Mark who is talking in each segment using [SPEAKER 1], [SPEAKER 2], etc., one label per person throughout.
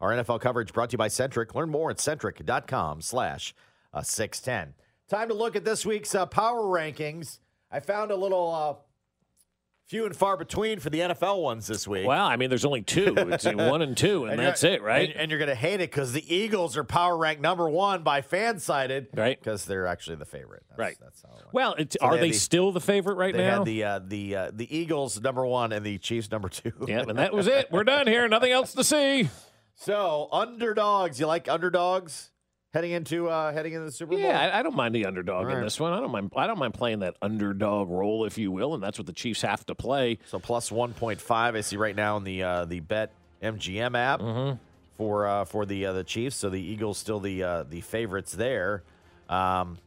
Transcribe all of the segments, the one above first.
[SPEAKER 1] Our NFL coverage brought to you by Centric. Learn more at centric.com slash uh, 610. Time to look at this week's uh, power rankings. I found a little uh, few and far between for the NFL ones this week.
[SPEAKER 2] Well, I mean, there's only two. It's one and two, and,
[SPEAKER 1] And
[SPEAKER 2] that's it, right?
[SPEAKER 1] And, and you're going to hate it because the Eagles are power ranked number one by Fansided.
[SPEAKER 2] Right.
[SPEAKER 1] Because they're actually the favorite. That's,
[SPEAKER 2] Right.
[SPEAKER 1] That's how it
[SPEAKER 2] well,
[SPEAKER 1] So
[SPEAKER 2] are
[SPEAKER 1] they
[SPEAKER 2] they
[SPEAKER 1] the-
[SPEAKER 2] still the favorite right
[SPEAKER 1] They
[SPEAKER 2] now?
[SPEAKER 1] had the uh, the uh, the Eagles number one and the Chiefs number two.
[SPEAKER 2] yeah, and that was it. We're done here. Nothing else to see.
[SPEAKER 1] So underdogs, you like underdogs heading into uh, heading into the Super Bowl?
[SPEAKER 2] Yeah, I, I don't mind the underdog
[SPEAKER 1] All
[SPEAKER 2] in
[SPEAKER 1] right.
[SPEAKER 2] this one. I don't mind. I don't mind playing that underdog role, if you will, and that's what the Chiefs have to play.
[SPEAKER 1] So plus one point five, I see right now in the uh, the Bet MGM app for uh, for the uh, the Chiefs. So the Eagles still the uh, the favorites there. Um,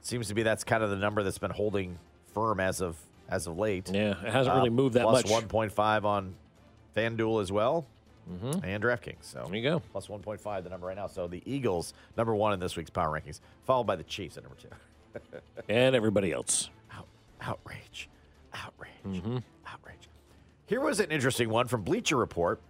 [SPEAKER 1] seems to be that's kind of the number that's been holding firm as of as of late.
[SPEAKER 2] Yeah, it hasn't really moved that much.
[SPEAKER 1] Plus one point five on FanDuel as well, and DraftKings. So
[SPEAKER 2] There you go.
[SPEAKER 1] plus one point five the number right now. So the Eagles number one in this week's power rankings, followed by the Chiefs at number two.
[SPEAKER 2] And everybody else.
[SPEAKER 1] Out, outrage, outrage,
[SPEAKER 2] Mm-hmm.
[SPEAKER 1] outrage. Here was an interesting one from Bleacher Report.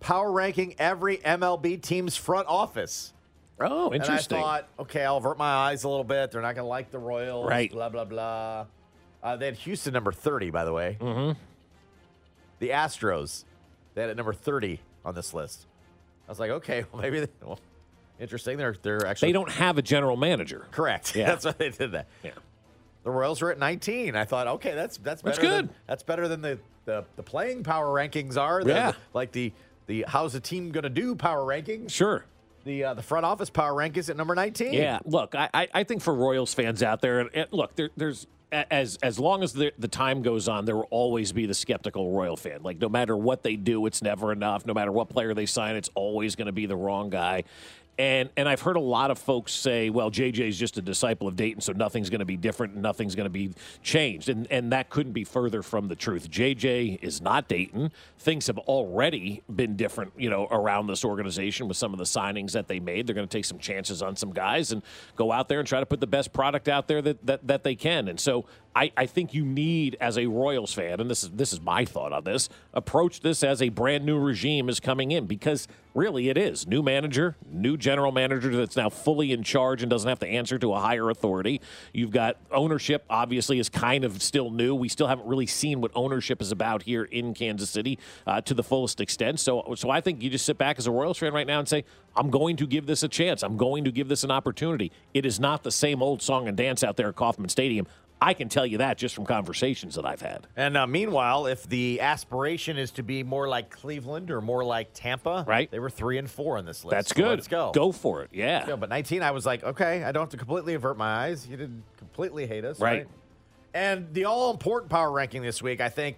[SPEAKER 1] Power ranking every MLB team's front office.
[SPEAKER 2] Oh, interesting.
[SPEAKER 1] And I thought, okay, I'll avert my eyes a little bit. They're not going to like the Royals.
[SPEAKER 2] Right.
[SPEAKER 1] Blah blah blah. Uh, they had Houston number thirty, by the way.
[SPEAKER 2] mm-hmm.
[SPEAKER 1] The Astros, they had it number thirty on this list. I was like, okay, well maybe they, well, interesting. They're they're actually
[SPEAKER 2] They don't have a general manager.
[SPEAKER 1] correct.
[SPEAKER 2] Yeah.
[SPEAKER 1] that's why they did that.
[SPEAKER 2] Yeah.
[SPEAKER 1] The Royals were at 19. I thought, okay, that's that's
[SPEAKER 2] That's
[SPEAKER 1] better than-
[SPEAKER 2] good.
[SPEAKER 1] that's better than the, the the playing power rankings are. The-
[SPEAKER 2] Yeah.
[SPEAKER 1] the- like the the how's the team going to do power rankings.
[SPEAKER 2] Sure.
[SPEAKER 1] The uh, the front office power rank is at number 19.
[SPEAKER 2] Yeah, look, I, I, I think for Royals fans out there, and, and look, there, there's as as long as the, the time goes on, there will always be the skeptical Royal fan. Like no matter what they do, it's never enough. No matter what player they sign, it's always going to be the wrong guy. And and I've heard a lot of folks say, well, JJ is just a disciple of Dayton, so nothing's going to be different, and nothing's going to be changed. And and that couldn't be further from the truth. JJ is not Dayton. Things have already been different, you know, around this organization with some of the signings that they made. They're going to take some chances on some guys and go out there and try to put the best product out there that that, that they can. And so I, I think you need, as a Royals fan, and this is this is my thought on this, approach this as a brand new regime is coming in because really it is new manager, new general manager that's now fully in charge and doesn't have to answer to a higher authority. You've got ownership, obviously, is kind of still new. We still haven't really seen what ownership is about here in Kansas City uh, to the fullest extent. So, so I think you just sit back as a Royals fan right now and say, I'm going to give this a chance. I'm going to give this an opportunity. It is not the same old song and dance out there at Kauffman Stadium. I can tell you that just from conversations that I've had.
[SPEAKER 1] And uh, meanwhile, if the aspiration is to be more like Cleveland or more like Tampa,
[SPEAKER 2] Right.
[SPEAKER 1] They were three and four on this list.
[SPEAKER 2] That's
[SPEAKER 1] So
[SPEAKER 2] good.
[SPEAKER 1] Let's go.
[SPEAKER 2] Go for it. Yeah.
[SPEAKER 1] Go. But 19, I was like, okay, I don't have to completely avert my eyes. You didn't completely hate us, right?
[SPEAKER 2] Right.
[SPEAKER 1] And the all important power ranking this week, I think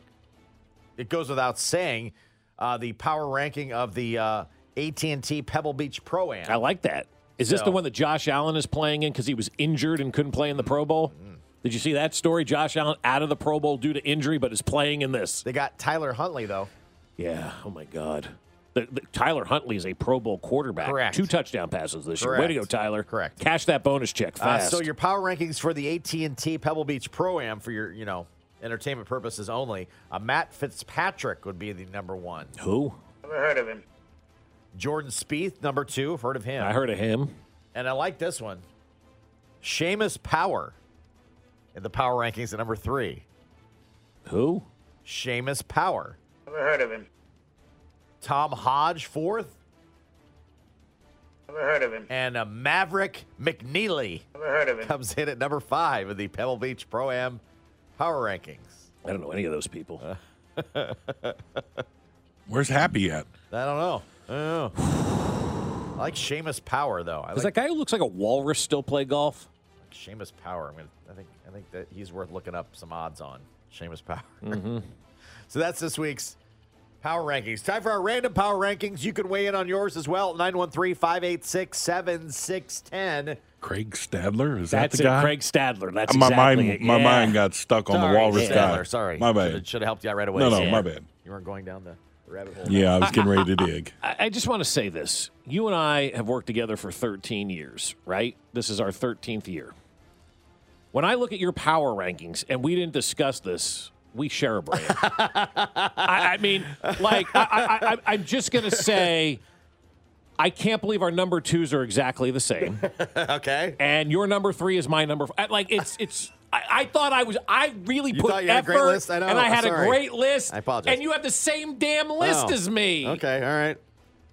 [SPEAKER 1] it goes without saying, uh, the power ranking of the uh, AT&T Pebble Beach Pro Am.
[SPEAKER 2] I like that. Is this
[SPEAKER 1] So-
[SPEAKER 2] the one that Josh Allen is playing in because he was injured and couldn't play in the Pro Bowl? Did you see that story? Josh Allen out of the Pro Bowl due to injury, but is playing in this.
[SPEAKER 1] They got Tyler Huntley though.
[SPEAKER 2] Yeah. Oh my God. The, the, Tyler Huntley is a Pro Bowl quarterback.
[SPEAKER 1] Correct.
[SPEAKER 2] Two touchdown passes this year. Way to go, Tyler.
[SPEAKER 1] Correct.
[SPEAKER 2] Cash that bonus check
[SPEAKER 1] Uh,
[SPEAKER 2] fast.
[SPEAKER 1] so your power rankings for the AT&T Pebble Beach Pro Am for your, you know, entertainment purposes only. Uh, Matt Fitzpatrick would be the number one.
[SPEAKER 2] Who?
[SPEAKER 3] Never heard of him.
[SPEAKER 1] Jordan Spieth, number two. Heard of him?
[SPEAKER 2] I heard of him.
[SPEAKER 1] And I like this one. Seamus Power in the power rankings at number three.
[SPEAKER 2] Who?
[SPEAKER 1] Seamus Power.
[SPEAKER 3] Never heard of him.
[SPEAKER 1] Tom Hodge, fourth.
[SPEAKER 3] Never heard of him.
[SPEAKER 1] And uh, Maverick McNealy
[SPEAKER 3] Never heard of him.
[SPEAKER 1] comes in at number five in the Pebble Beach Pro Am power rankings.
[SPEAKER 2] I don't know any of those people.
[SPEAKER 4] Where's Happy at?
[SPEAKER 1] I don't know. I don't know. I like Seamus Power though. I
[SPEAKER 2] Does
[SPEAKER 1] like,
[SPEAKER 2] that guy who looks like a walrus still play golf?
[SPEAKER 1] Seamus Power. I'm gonna. I think. I think that he's worth looking up some odds on. Seamus Power.
[SPEAKER 2] Mm-hmm.
[SPEAKER 1] so that's this week's power rankings. Time for our random power rankings. You can weigh in on yours as well. 913-586-7610.
[SPEAKER 4] Craig Stadler? Is
[SPEAKER 2] That's
[SPEAKER 4] that
[SPEAKER 2] it,
[SPEAKER 4] the guy?
[SPEAKER 2] Craig Stadler. That's
[SPEAKER 4] my
[SPEAKER 2] exactly
[SPEAKER 4] mind,
[SPEAKER 2] it.
[SPEAKER 4] my
[SPEAKER 2] Yeah.
[SPEAKER 4] mind got stuck on
[SPEAKER 1] Sorry,
[SPEAKER 4] the walrus
[SPEAKER 1] Stadler,
[SPEAKER 4] guy.
[SPEAKER 1] Sorry.
[SPEAKER 4] my bad.
[SPEAKER 1] Should have helped you out right away.
[SPEAKER 4] No, no,
[SPEAKER 1] Yeah.
[SPEAKER 4] my bad.
[SPEAKER 1] You weren't going down the rabbit hole.
[SPEAKER 4] Yeah, I was getting ready to dig.
[SPEAKER 2] I I just want to say this. You and I have worked together for 13 years, right? This is our 13th year. When I look at your power rankings, and we didn't discuss this we share a brain. I, I mean, like, I, I, I, I'm just going to say, I can't believe our number twos are exactly the same.
[SPEAKER 1] okay.
[SPEAKER 2] and your number three is my number. F- like it's it's. I, I thought I was. I really
[SPEAKER 1] You
[SPEAKER 2] put
[SPEAKER 1] thought you had a
[SPEAKER 2] effort,
[SPEAKER 1] great list? I know.
[SPEAKER 2] and I had
[SPEAKER 1] Sorry.
[SPEAKER 2] a great list.
[SPEAKER 1] I apologize.
[SPEAKER 2] And you have the same damn list
[SPEAKER 1] Oh.
[SPEAKER 2] as me.
[SPEAKER 1] Okay. All right.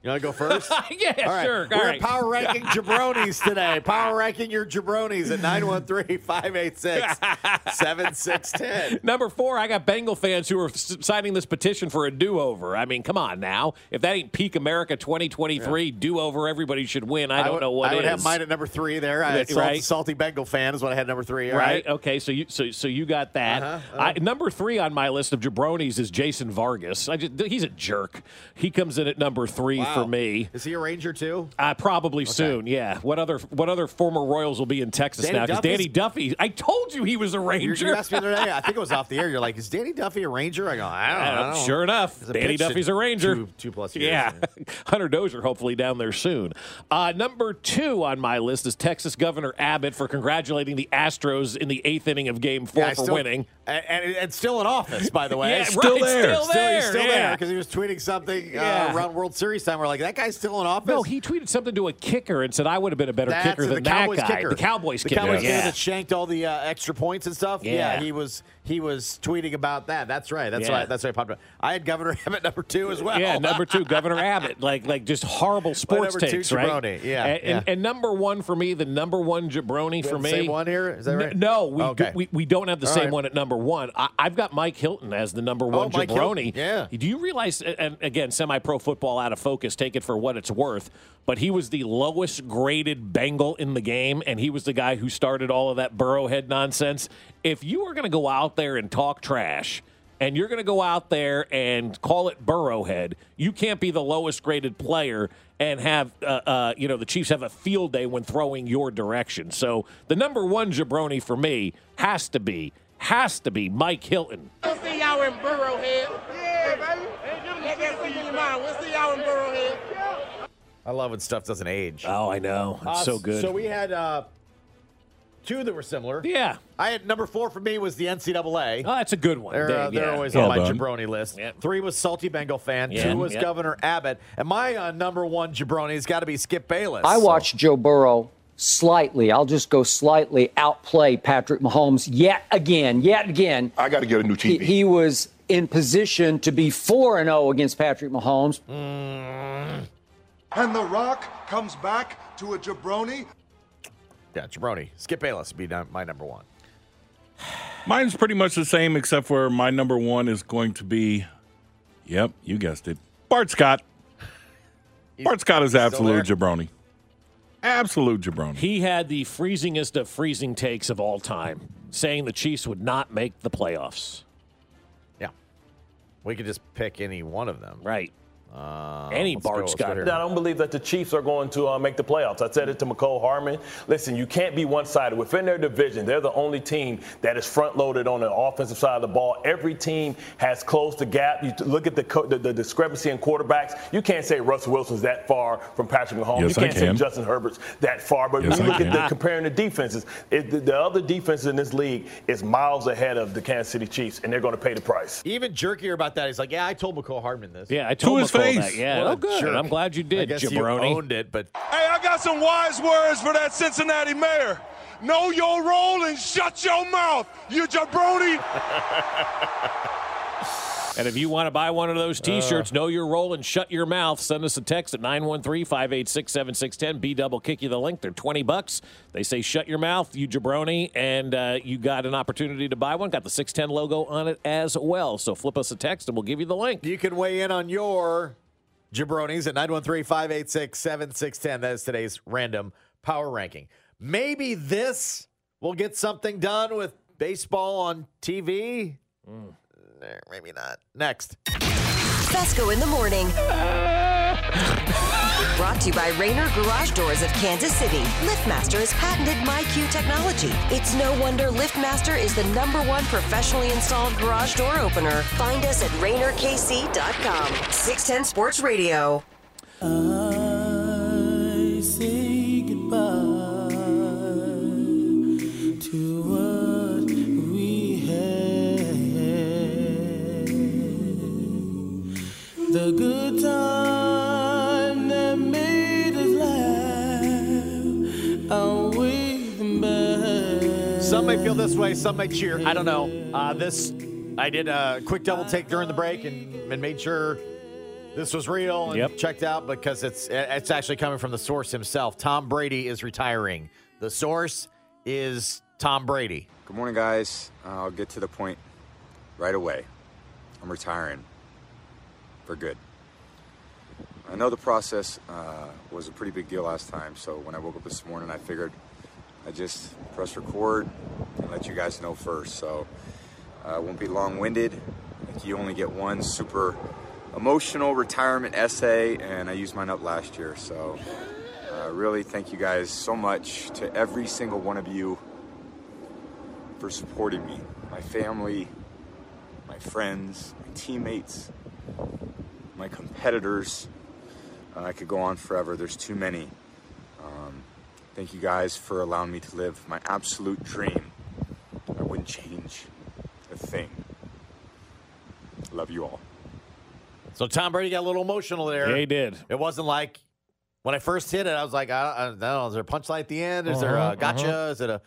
[SPEAKER 1] You want to go first?
[SPEAKER 2] yeah,
[SPEAKER 1] All right.
[SPEAKER 2] sure.
[SPEAKER 1] We're
[SPEAKER 2] All right.
[SPEAKER 1] power ranking jabronis today. Power ranking your jabronis at 913-586-7610.
[SPEAKER 2] Number four, I got Bengal fans who are signing this petition for a do-over. I mean, come on now. If that ain't peak America 2023 do-over, everybody should win. I don't
[SPEAKER 1] would,
[SPEAKER 2] know what
[SPEAKER 1] I would
[SPEAKER 2] is.
[SPEAKER 1] have mine at number three there. I had
[SPEAKER 2] Right,
[SPEAKER 1] salty, Bengal fan is what I had number three.
[SPEAKER 2] Right.
[SPEAKER 1] right.
[SPEAKER 2] Okay. So you so so you got that.
[SPEAKER 1] Uh-huh,
[SPEAKER 2] I, number three on my list of jabronis is Jason Vargas. I just, he's a jerk. He comes in at number three for
[SPEAKER 1] Wow.
[SPEAKER 2] me.
[SPEAKER 1] Is he a Ranger too?
[SPEAKER 2] Uh, probably soon. Yeah. What other what other former Royals will be in Texas
[SPEAKER 1] Danny
[SPEAKER 2] now? Because Danny Duffy. I told you he was a Ranger.
[SPEAKER 1] you asked me the other day. I think it was off the air. You're like, is Danny Duffy a Ranger? I go, I don't, I
[SPEAKER 2] Uh,
[SPEAKER 1] don't
[SPEAKER 2] sure enough, Danny Duffy's a Ranger.
[SPEAKER 1] Two, two plus years.
[SPEAKER 2] Yeah, Hunter Dozier hopefully down there soon. Uh, number two on my list is Texas Governor Abbott for congratulating the Astros in the eighth inning of Game Four
[SPEAKER 1] Yeah,
[SPEAKER 2] for
[SPEAKER 1] still-
[SPEAKER 2] winning.
[SPEAKER 1] And, and, and still in office, by the way.
[SPEAKER 2] Yeah,
[SPEAKER 4] still
[SPEAKER 2] right,
[SPEAKER 4] there.
[SPEAKER 2] Still
[SPEAKER 1] Still,
[SPEAKER 2] there.
[SPEAKER 1] he's still
[SPEAKER 2] yeah.
[SPEAKER 1] there because he was tweeting something
[SPEAKER 2] Yeah.
[SPEAKER 1] uh, around World Series time. We're like, that guy's still in office.
[SPEAKER 2] No, he tweeted something to a kicker and said I would have been a better
[SPEAKER 1] That's
[SPEAKER 2] kicker
[SPEAKER 1] the
[SPEAKER 2] than that
[SPEAKER 1] Cowboys
[SPEAKER 2] guy.
[SPEAKER 1] kicker.
[SPEAKER 2] The Cowboys
[SPEAKER 1] the
[SPEAKER 2] kicker.
[SPEAKER 1] Cowboys
[SPEAKER 2] yeah.
[SPEAKER 1] kicker that shanked all the uh, extra points and stuff.
[SPEAKER 2] Yeah.
[SPEAKER 1] he was he was tweeting about that. That's right. That's
[SPEAKER 2] Yeah.
[SPEAKER 1] right. That's right. Popped up. I had Governor Abbott number two as well.
[SPEAKER 2] Yeah, number two, Governor Abbott. Like, like just horrible sports
[SPEAKER 1] number two,
[SPEAKER 2] takes, right?
[SPEAKER 1] Yeah,
[SPEAKER 2] and,
[SPEAKER 1] yeah.
[SPEAKER 2] And, and number one for me, the number one jabroni for me.
[SPEAKER 1] same one here? Is that right?
[SPEAKER 2] No, we,
[SPEAKER 1] Okay.
[SPEAKER 2] we we don't have the
[SPEAKER 1] All
[SPEAKER 2] same
[SPEAKER 1] right.
[SPEAKER 2] one at number one. I, I've got Mike Hilton as the number one
[SPEAKER 1] Oh,
[SPEAKER 2] jabroni.
[SPEAKER 1] Yeah.
[SPEAKER 2] Do you realize? And again, semi-pro football out of focus. Take it for what it's worth. But he was the lowest graded Bengal in the game, and he was the guy who started all of that Burrowhead nonsense. If you are going to go out there and talk trash and you're going to go out there and call it Burrowhead, you can't be the lowest graded player and have uh, uh, you know the Chiefs have a field day when throwing your direction. So the number one jabroni for me has to be has to be Mike Hilton.
[SPEAKER 5] We'll see y'all in Burrowhead. Yeah, baby. Let that sink in your mind. We'll see y'all in Burrowhead.
[SPEAKER 1] I love when stuff doesn't age.
[SPEAKER 2] Oh, I know, it's
[SPEAKER 1] Uh,
[SPEAKER 2] so good.
[SPEAKER 1] So we had uh, two that were similar.
[SPEAKER 2] yeah,
[SPEAKER 1] I had number four for me was the NCAA.
[SPEAKER 2] oh, that's a good one.
[SPEAKER 1] They're,
[SPEAKER 2] Dave,
[SPEAKER 1] uh, they're
[SPEAKER 2] yeah.
[SPEAKER 1] always
[SPEAKER 4] Well
[SPEAKER 1] on my
[SPEAKER 4] done.
[SPEAKER 1] jabroni list.
[SPEAKER 2] Yeah.
[SPEAKER 1] Three was Salty Bengal fan.
[SPEAKER 2] Yeah,
[SPEAKER 1] Two was
[SPEAKER 2] yeah.
[SPEAKER 1] Governor Abbott. And my uh, number one jabroni has got to be Skip Bayless.
[SPEAKER 6] I
[SPEAKER 1] So-
[SPEAKER 6] watched Joe Burrow slightly, I'll just go slightly outplay Patrick Mahomes yet again, yet again.
[SPEAKER 7] I got to get a new
[SPEAKER 6] He,
[SPEAKER 7] TV.
[SPEAKER 6] he was in position to be 4 and 0 against Patrick Mahomes.
[SPEAKER 8] And The Rock comes back to a jabroni.
[SPEAKER 1] Yeah, jabroni. Skip Bayless would be my number one.
[SPEAKER 4] Mine's pretty much the same, except for my number one is going to be, yep, you guessed it, Bart Scott. Bart Scott is absolute jabroni. Absolute jabroni.
[SPEAKER 2] He had the freezingest of freezing takes of all time, saying the Chiefs would not make the playoffs.
[SPEAKER 1] Yeah. We could just pick any one of them.
[SPEAKER 2] Right. Any
[SPEAKER 1] let's go,
[SPEAKER 2] Bart
[SPEAKER 1] let's
[SPEAKER 2] Scott.
[SPEAKER 1] here.
[SPEAKER 9] I don't believe that the Chiefs are going to uh, make the playoffs. I said it to Mecole Hardman. Listen, you can't be one-sided. Within their division, they're the only team that is front-loaded on the offensive side of the ball. Every team has closed the gap. You look at the, co- the, the discrepancy in quarterbacks. You can't say Russell Wilson's that far from Patrick Mahomes.
[SPEAKER 4] Yes,
[SPEAKER 9] you can't say
[SPEAKER 4] can.
[SPEAKER 9] Justin Herbert's that far. But
[SPEAKER 4] Yes,
[SPEAKER 9] when you
[SPEAKER 4] I
[SPEAKER 9] look at the comparing the defenses, it, the, the other defenses in this league is miles ahead of the Kansas City Chiefs, and they're going to pay the price.
[SPEAKER 1] Even jerkier about that. He's like, yeah, I told Mecole Hardman this.
[SPEAKER 2] Yeah, I told
[SPEAKER 4] his
[SPEAKER 2] Mecole
[SPEAKER 4] face.
[SPEAKER 2] that. Yeah,
[SPEAKER 1] What a
[SPEAKER 2] oh, good.
[SPEAKER 1] jerk.
[SPEAKER 2] I'm glad you
[SPEAKER 1] I
[SPEAKER 2] did,
[SPEAKER 1] guess
[SPEAKER 2] jabroni.
[SPEAKER 1] you owned it, but
[SPEAKER 8] Hey, I got some wise words for that Cincinnati mayor. Know your role and shut your mouth, you jabroni.
[SPEAKER 2] And if you want to buy one of those
[SPEAKER 1] Uh.
[SPEAKER 2] T-shirts, know your role and shut your mouth. Send us a text at 913-586-7610. B double kick you the link. They're 20 bucks. They say shut your mouth, you jabroni, and uh, you got an opportunity to buy one. Got the 610 logo on it as well. So flip us a text and we'll give you the link.
[SPEAKER 1] you can weigh in on your jabronis at 913-586-7610. That is today's random power ranking. Maybe this will get something done with baseball on TV.
[SPEAKER 2] Hmm.
[SPEAKER 1] Maybe not. Next.
[SPEAKER 10] Fescoe in the morning. Brought to you by Rainer Garage Doors of Kansas City. LiftMaster has patented MyQ technology. It's no wonder LiftMaster is the number one professionally installed garage door opener. Find us at RainerKC.com. 610 Sports Radio.
[SPEAKER 11] I say goodbye
[SPEAKER 1] may feel this way, some may cheer. I don't know. Uh, this, I did a quick double take during the break and, and made sure this was real and
[SPEAKER 2] Yep.
[SPEAKER 1] checked out because it's it's actually coming from the source himself. Tom Brady is retiring. The source is Tom Brady.
[SPEAKER 7] Good morning, guys. Uh, I'll get to the point right away. I'm retiring for good. I know the process uh, was a pretty big deal last time, so when I woke up this morning, I figured I'd just press record and let you guys know first. So uh, won't be long winded. Like you only get one super emotional retirement essay, and I used mine up last year. So uh, really, thank you guys so much to every single one of you for supporting me, my family, my friends, my teammates, my competitors. Uh, I could go on forever. There's too many. Um, thank you guys for allowing me to live my absolute dream. I wouldn't change a thing. Love you all.
[SPEAKER 1] So Tom Brady got a little emotional there.
[SPEAKER 2] Yeah, he did.
[SPEAKER 1] It wasn't like when I first hit it. I was like, I, I don't know. Is there a punchline at the end? Is there
[SPEAKER 2] Uh-huh,
[SPEAKER 1] a gotcha?
[SPEAKER 2] uh-huh.
[SPEAKER 1] Is it a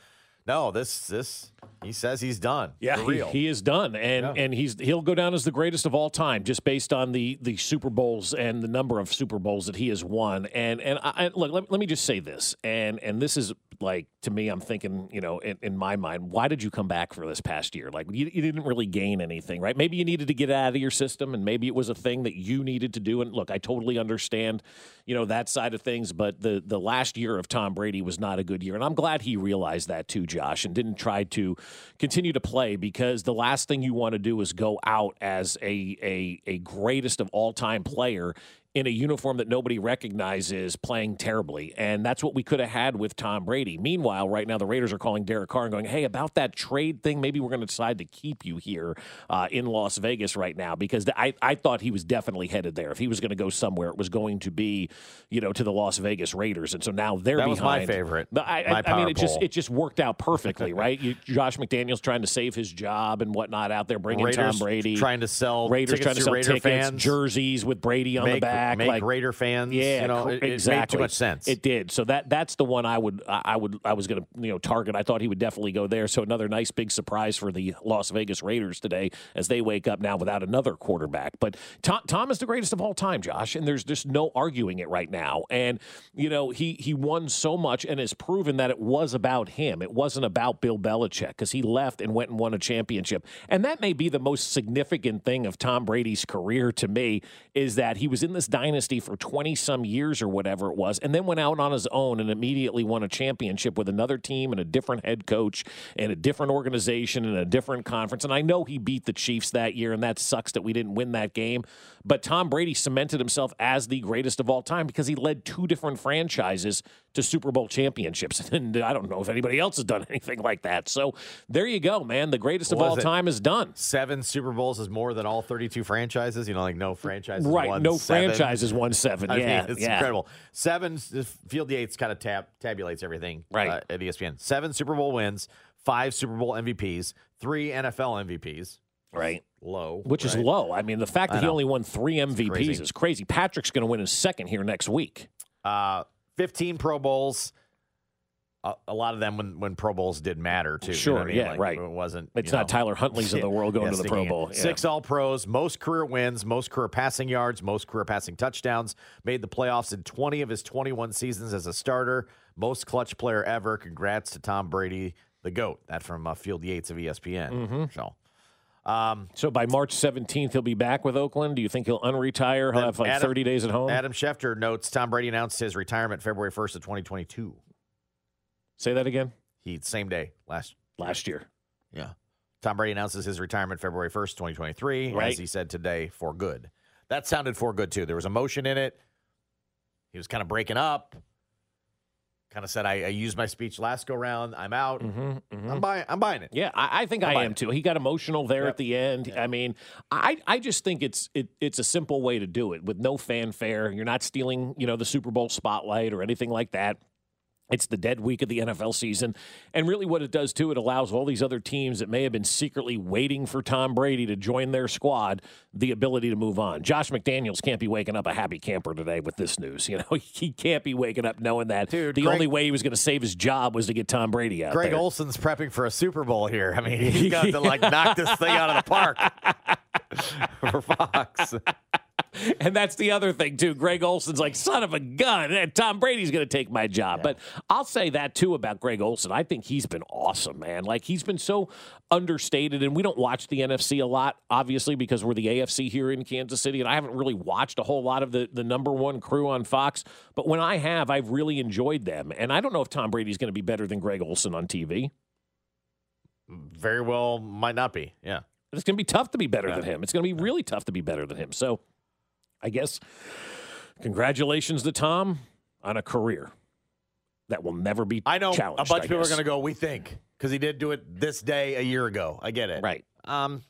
[SPEAKER 1] no? This this he says he's done.
[SPEAKER 2] Yeah,
[SPEAKER 1] for
[SPEAKER 2] he,
[SPEAKER 1] real.
[SPEAKER 2] he is done, and
[SPEAKER 1] Yeah.
[SPEAKER 2] and he's he'll go down as the greatest of all time, just based on the the Super Bowls and the number of Super Bowls that he has won. And and I, I- look, let, let me just say this, and and this is like to me, I'm thinking, you know, in, in my mind, why did you come back for this past year? Like you, you didn't really gain anything, right? Maybe you needed to get out of your system, and maybe it was a thing that you needed to do. And look, I totally understand, you know, that side of things. But the the last year of Tom Brady was not a good year, and I'm glad he realized that too, Josh, and didn't try to continue to play because the last thing you want to do is go out as a a, a greatest of all time player in a uniform that nobody recognizes playing terribly. And that's what we could have had with Tom Brady. Meanwhile, right now, the Raiders are calling Derek Carr and going, hey, about that trade thing, maybe we're going to decide to keep you here uh, in Las Vegas right now because I, I thought he was definitely headed there. If he was going to go somewhere, it was going to be, you know, to the Las Vegas Raiders. And so now they're
[SPEAKER 1] That was my
[SPEAKER 2] behind.
[SPEAKER 1] favorite.
[SPEAKER 2] But I,
[SPEAKER 1] My
[SPEAKER 2] I, I mean, it just it just worked out perfectly, right? You, Josh McDaniels trying to save his job and whatnot out there, bringing
[SPEAKER 1] Raiders
[SPEAKER 2] Tom Brady,
[SPEAKER 1] trying to sell
[SPEAKER 2] Raiders trying to
[SPEAKER 1] to
[SPEAKER 2] sell
[SPEAKER 1] Raider
[SPEAKER 2] tickets,
[SPEAKER 1] fans.
[SPEAKER 2] jerseys with Brady on
[SPEAKER 1] make,
[SPEAKER 2] the back,
[SPEAKER 1] make
[SPEAKER 2] like
[SPEAKER 1] Raider fans.
[SPEAKER 2] yeah,
[SPEAKER 1] you know, it, it made
[SPEAKER 2] exactly.
[SPEAKER 1] too much sense.
[SPEAKER 2] It did. So that that's the one I would I I would I was going to you know target. I thought he would definitely go there. So another nice big surprise for the Las Vegas Raiders today as they wake up now without another quarterback. But Tom, Tom is the greatest of all time, Josh, and there's just no arguing it right now. And you know he he won so much and has proven that it was about him. It wasn't about Bill Belichick because he left and went and won a championship. And that may be the most significant thing of Tom Brady's career to me is that he was in this dynasty for 20 some years or whatever it was, and then went out on his own and immediately won a championship with another team and a different head coach and a different organization and a different conference. And I know he beat the Chiefs that year, and that sucks that we didn't win that game. But Tom Brady cemented himself as the greatest of all time because he led two different franchises to Super Bowl championships. And I don't know if anybody else has done anything like that. So there you go, man. The greatest of all
[SPEAKER 1] it?
[SPEAKER 2] time is done.
[SPEAKER 1] Seven Super Bowls is more than all 32 franchises. You know, like no franchise.
[SPEAKER 2] Right,
[SPEAKER 1] Won
[SPEAKER 2] no
[SPEAKER 1] seven.
[SPEAKER 2] franchises won seven.
[SPEAKER 1] I
[SPEAKER 2] Yeah,
[SPEAKER 1] mean, it's
[SPEAKER 2] yeah.
[SPEAKER 1] incredible. Seven Field Yates kind of tab, tabulates everything
[SPEAKER 2] Right.
[SPEAKER 1] uh, at ESPN. Seven Super Bowl wins, five Super Bowl MVPs, three NFL MVPs.
[SPEAKER 2] Right.
[SPEAKER 1] Low,
[SPEAKER 2] Which is low. I mean, the fact that he only won three MVPs
[SPEAKER 1] crazy.
[SPEAKER 2] is crazy. Patrick's going to win his second here next week.
[SPEAKER 1] Uh, 15 Pro Bowls. A, a lot of them when, when Pro Bowls did matter too. you know
[SPEAKER 2] Sure,
[SPEAKER 1] I mean?
[SPEAKER 2] yeah,
[SPEAKER 1] Like,
[SPEAKER 2] right.
[SPEAKER 1] It wasn't.
[SPEAKER 2] It's not
[SPEAKER 1] know,
[SPEAKER 2] Tyler Huntley's of the world going
[SPEAKER 1] yeah,
[SPEAKER 2] to the Pro. Bowl. Yeah.
[SPEAKER 1] Six All Pros, most career wins, most career passing yards, most career passing touchdowns. Made the playoffs in 20 of his 21 seasons as a starter. Most clutch player ever. Congrats to Tom Brady, the goat. That from uh, Field Yates of ESPN.
[SPEAKER 2] Mhm.
[SPEAKER 1] So. Um,
[SPEAKER 2] So by March 17th, he'll be back with Oakland. Do you think he'll unretire? He'll have like
[SPEAKER 1] Adam-
[SPEAKER 2] 30 days at home?
[SPEAKER 1] Adam Schefter notes Tom Brady announced his retirement February 1st of 2022.
[SPEAKER 2] Say that again.
[SPEAKER 1] He same day last
[SPEAKER 2] Last year.
[SPEAKER 1] Yeah. Tom Brady announces his retirement February 1st, 2023,
[SPEAKER 2] Right.
[SPEAKER 1] as he said today, for good. That sounded for good, too. There was emotion in it. He was kind of breaking up. Kind of said, I, I used my speech last go round. I'm out. Mm-hmm, mm-hmm. I'm, buying, I'm buying it.
[SPEAKER 2] Yeah, I, I think
[SPEAKER 1] I'm
[SPEAKER 2] I am too. He got emotional there
[SPEAKER 1] Yep.
[SPEAKER 2] at the end. I mean, I I just think it's it, it's a simple way to do it with no fanfare. You're not stealing, you know, the Super Bowl spotlight or anything like that. It's the dead week of the NFL season. And really, what it does too, it allows all these other teams that may have been secretly waiting for Tom Brady to join their squad the ability to move on. Josh McDaniels can't be waking up a happy camper today with this news. You know, he can't be waking up knowing that the
[SPEAKER 1] Greg-
[SPEAKER 2] only way he was going to save his job was to get Tom Brady out
[SPEAKER 1] Greg
[SPEAKER 2] there.
[SPEAKER 1] Olsen's prepping for a Super Bowl here. I mean, he's got to like knock this thing out of the park for Fox.
[SPEAKER 2] And that's the other thing too. Greg Olsen's like son of a gun. and Tom Brady's going to take my job. But I'll say that too about Greg Olsen. I think he's been awesome, man. Like he's been so understated, and we don't watch the NFC a lot, obviously, because we're the AFC here in Kansas City, and I haven't really watched a whole lot of the the number one crew on Fox. But when I have, I've really enjoyed them. And I don't know if Tom Brady's going to be better than Greg Olsen on TV.
[SPEAKER 1] Very well, might not be. Yeah.
[SPEAKER 2] It's going to be tough to be better than him. It's going to be really tough to be better than him. So, I guess congratulations to Tom on a career that will never be
[SPEAKER 1] I know
[SPEAKER 2] challenged.
[SPEAKER 1] a bunch
[SPEAKER 2] I
[SPEAKER 1] of people are going to go. We think because he did do it this day a year ago. I get it.
[SPEAKER 2] Right.
[SPEAKER 1] Um.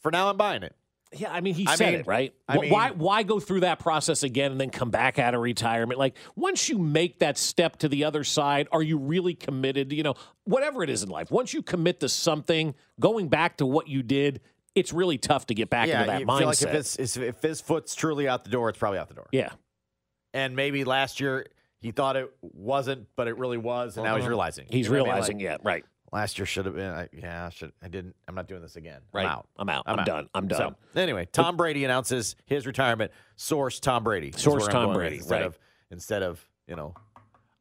[SPEAKER 1] For now, I'm buying it.
[SPEAKER 2] Yeah, I mean, he
[SPEAKER 1] I
[SPEAKER 2] said
[SPEAKER 1] mean-
[SPEAKER 2] it right.
[SPEAKER 1] I
[SPEAKER 2] Wh- why why go through that process again and then come back out of retirement? Like once you make that step to the other side, are you really committed? You know, whatever it is in life, once you commit to something, going back to what you did, it's really tough to get back
[SPEAKER 1] yeah,
[SPEAKER 2] into that
[SPEAKER 1] you
[SPEAKER 2] mindset.
[SPEAKER 1] feel like if, it's, if his foot's truly out the door, it's probably out the door.
[SPEAKER 2] yeah,
[SPEAKER 1] And maybe last year he thought it wasn't, but it really was, and now he's
[SPEAKER 2] Mhm.
[SPEAKER 1] realizing.
[SPEAKER 2] He's
[SPEAKER 1] You know what I mean?
[SPEAKER 2] realizing,
[SPEAKER 1] Like,
[SPEAKER 2] yeah, right.
[SPEAKER 1] Last year should have been. I, yeah, should. I didn't. I'm not doing this again.
[SPEAKER 2] Right.
[SPEAKER 1] I'm out.
[SPEAKER 2] I'm out. I'm done. I'm done.
[SPEAKER 1] So, anyway, Tom Brady announces his retirement. Source Tom Brady.
[SPEAKER 2] Source Tom Brady,
[SPEAKER 1] Instead
[SPEAKER 2] right.
[SPEAKER 1] of instead of you know,